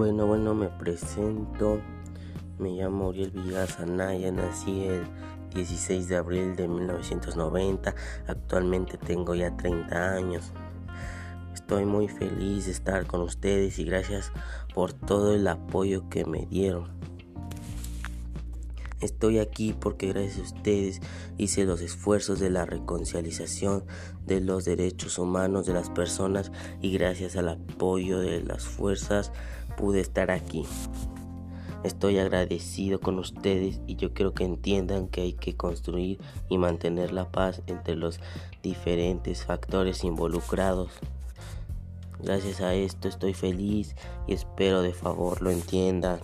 Bueno, bueno, me presento. Me llamo Uriel Villegas Anaya, nací el 16 de abril de 1990. Actualmente tengo ya 30 años. Estoy muy feliz de estar con ustedes y gracias por todo el apoyo que me dieron. Estoy aquí porque gracias a ustedes hice los esfuerzos de la reconciliación de los derechos humanos de las personas y gracias al apoyo de las fuerzas pude estar aquí. Estoy agradecido con ustedes y yo quiero que entiendan que hay que construir y mantener la paz entre los diferentes factores involucrados. Gracias a esto estoy feliz y espero de favor lo entiendan.